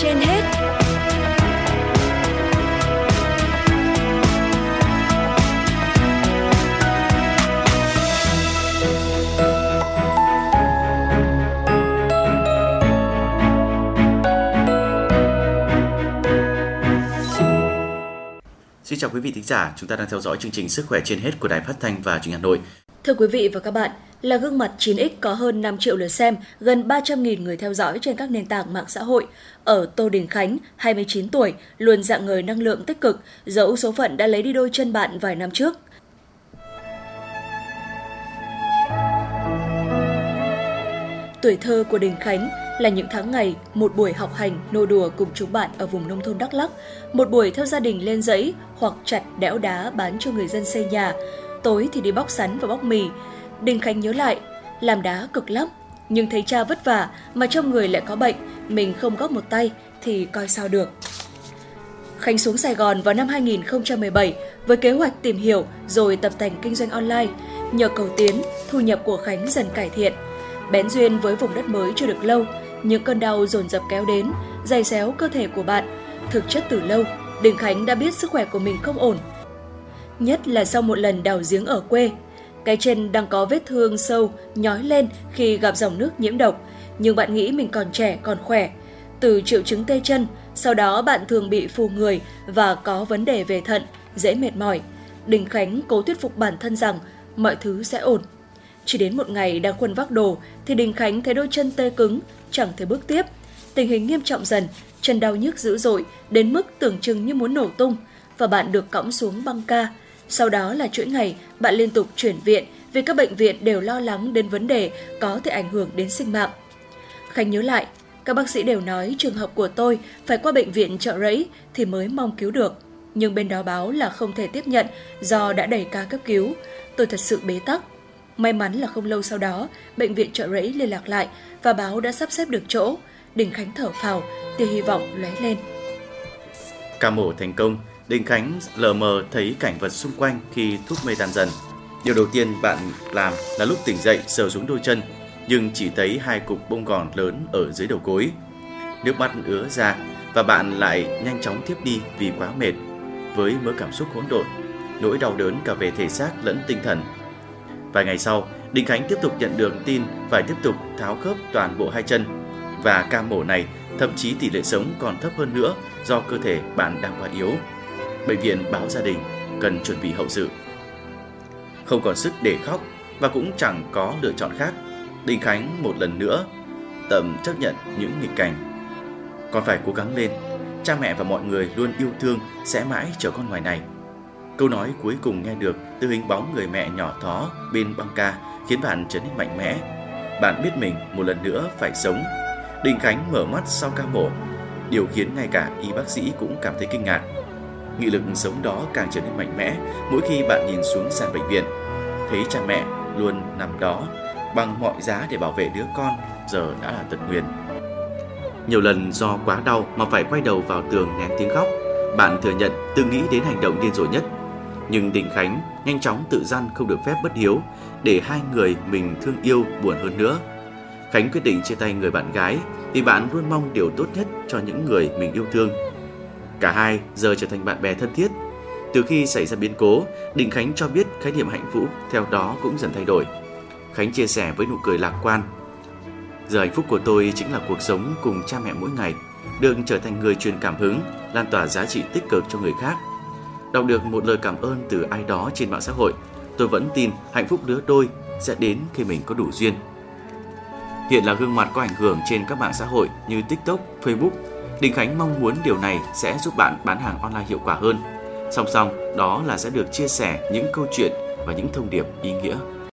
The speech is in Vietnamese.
trên hết. Xin chào quý vị thính giả, chúng ta đang theo dõi chương trình Sức khỏe trên hết của Đài Phát thanh và Truyền hình Hà Nội. Thưa quý vị và các bạn, là gương mặt 9X có hơn 5 triệu lượt xem, gần 300.000 người theo dõi trên các nền tảng mạng xã hội. Ở Tô Đình Khánh, 29 tuổi, luôn dạng người năng lượng tích cực, dẫu số phận đã lấy đi đôi chân bạn vài năm trước. Tuổi thơ của Đình Khánh là những tháng ngày, một buổi học hành, nô đùa cùng chúng bạn ở vùng nông thôn Đắk Lắk, một buổi theo gia đình lên dãy hoặc chặt đẽo đá bán cho người dân xây nhà, tối thì đi bóc sắn và bóc mì. Đình Khánh nhớ lại, làm đá cực lắm, nhưng thấy cha vất vả mà trong người lại có bệnh, mình không góp một tay thì coi sao được. Khánh xuống Sài Gòn vào năm 2017 với kế hoạch tìm hiểu rồi tập tành kinh doanh online. Nhờ cầu tiến, thu nhập của Khánh dần cải thiện. Bén duyên với vùng đất mới chưa được lâu, những cơn đau dồn dập kéo đến, dày xéo cơ thể của bạn. Thực chất từ lâu, Đình Khánh đã biết sức khỏe của mình không ổn. Nhất là sau một lần đào giếng ở quê, cái chân đang có vết thương sâu, nhói lên khi gặp dòng nước nhiễm độc, nhưng bạn nghĩ mình còn trẻ, còn khỏe. Từ triệu chứng tê chân, sau đó bạn thường bị phù người và có vấn đề về thận, dễ mệt mỏi. Đình Khánh cố thuyết phục bản thân rằng mọi thứ sẽ ổn. Chỉ đến một ngày đang khuân vác đồ thì Đình Khánh thấy đôi chân tê cứng, chẳng thể bước tiếp. Tình hình nghiêm trọng dần, chân đau nhức dữ dội đến mức tưởng chừng như muốn nổ tung và bạn được cõng xuống băng ca. Sau đó là chuỗi ngày bạn liên tục chuyển viện vì các bệnh viện đều lo lắng đến vấn đề có thể ảnh hưởng đến sinh mạng. Khánh nhớ lại, các bác sĩ đều nói trường hợp của tôi phải qua bệnh viện trợ rẫy thì mới mong cứu được. Nhưng bên đó báo là không thể tiếp nhận do đã đẩy ca cấp cứu. Tôi thật sự bế tắc. May mắn là không lâu sau đó, bệnh viện trợ rẫy liên lạc lại và báo đã sắp xếp được chỗ. Đình Khánh thở phào, tia hy vọng lóe lên. Ca mổ thành công, Đình Khánh lờ mờ thấy cảnh vật xung quanh khi thuốc mê tan dần. Điều đầu tiên bạn làm là lúc tỉnh dậy sờ xuống đôi chân, nhưng chỉ thấy hai cục bông gòn lớn ở dưới đầu gối. Nước mắt ứa ra và bạn lại nhanh chóng tiếp đi vì quá mệt, với mớ cảm xúc hỗn độn, nỗi đau đớn cả về thể xác lẫn tinh thần. Vài ngày sau, Đình Khánh tiếp tục nhận được tin phải tiếp tục tháo khớp toàn bộ hai chân và ca mổ này thậm chí tỷ lệ sống còn thấp hơn nữa do cơ thể bạn đang quá yếu. Bệnh viện báo gia đình cần chuẩn bị hậu sự. Không còn sức để khóc và cũng chẳng có lựa chọn khác, Đình Khánh một lần nữa tầm chấp nhận những nghịch cảnh. Con phải cố gắng lên, cha mẹ và mọi người luôn yêu thương sẽ mãi chờ con ngoài này. Câu nói cuối cùng nghe được từ hình bóng người mẹ nhỏ thó bên băng ca khiến bạn trở nên mạnh mẽ. Bạn biết mình một lần nữa phải sống. Đình Khánh mở mắt sau ca mổ, điều khiến ngay cả y bác sĩ cũng cảm thấy kinh ngạc. Nghị lực sống đó càng trở nên mạnh mẽ mỗi khi bạn nhìn xuống sàn bệnh viện, thấy cha mẹ luôn nằm đó bằng mọi giá để bảo vệ đứa con giờ đã là tận nguyện. Nhiều lần do quá đau mà phải quay đầu vào tường nén tiếng khóc, bạn thừa nhận tự nghĩ đến hành động điên rồ nhất. Nhưng Đình Khánh nhanh chóng tự gian không được phép bất hiếu để hai người mình thương yêu buồn hơn nữa. Khánh quyết định chia tay người bạn gái vì bạn luôn mong điều tốt nhất cho những người mình yêu thương. Cả hai giờ trở thành bạn bè thân thiết. Từ khi xảy ra biến cố, Đình Khánh cho biết khái niệm hạnh phúc theo đó cũng dần thay đổi. Khánh chia sẻ với nụ cười lạc quan. Giờ hạnh phúc của tôi chính là cuộc sống cùng cha mẹ mỗi ngày, được trở thành người truyền cảm hứng, lan tỏa giá trị tích cực cho người khác. Đọc được một lời cảm ơn từ ai đó trên mạng xã hội, tôi vẫn tin hạnh phúc đứa đôi sẽ đến khi mình có đủ duyên. Hiện là gương mặt có ảnh hưởng trên các mạng xã hội như TikTok, Facebook. Đình Khánh mong muốn điều này sẽ giúp bạn bán hàng online hiệu quả hơn. Song song, đó là sẽ được chia sẻ những câu chuyện và những thông điệp ý nghĩa.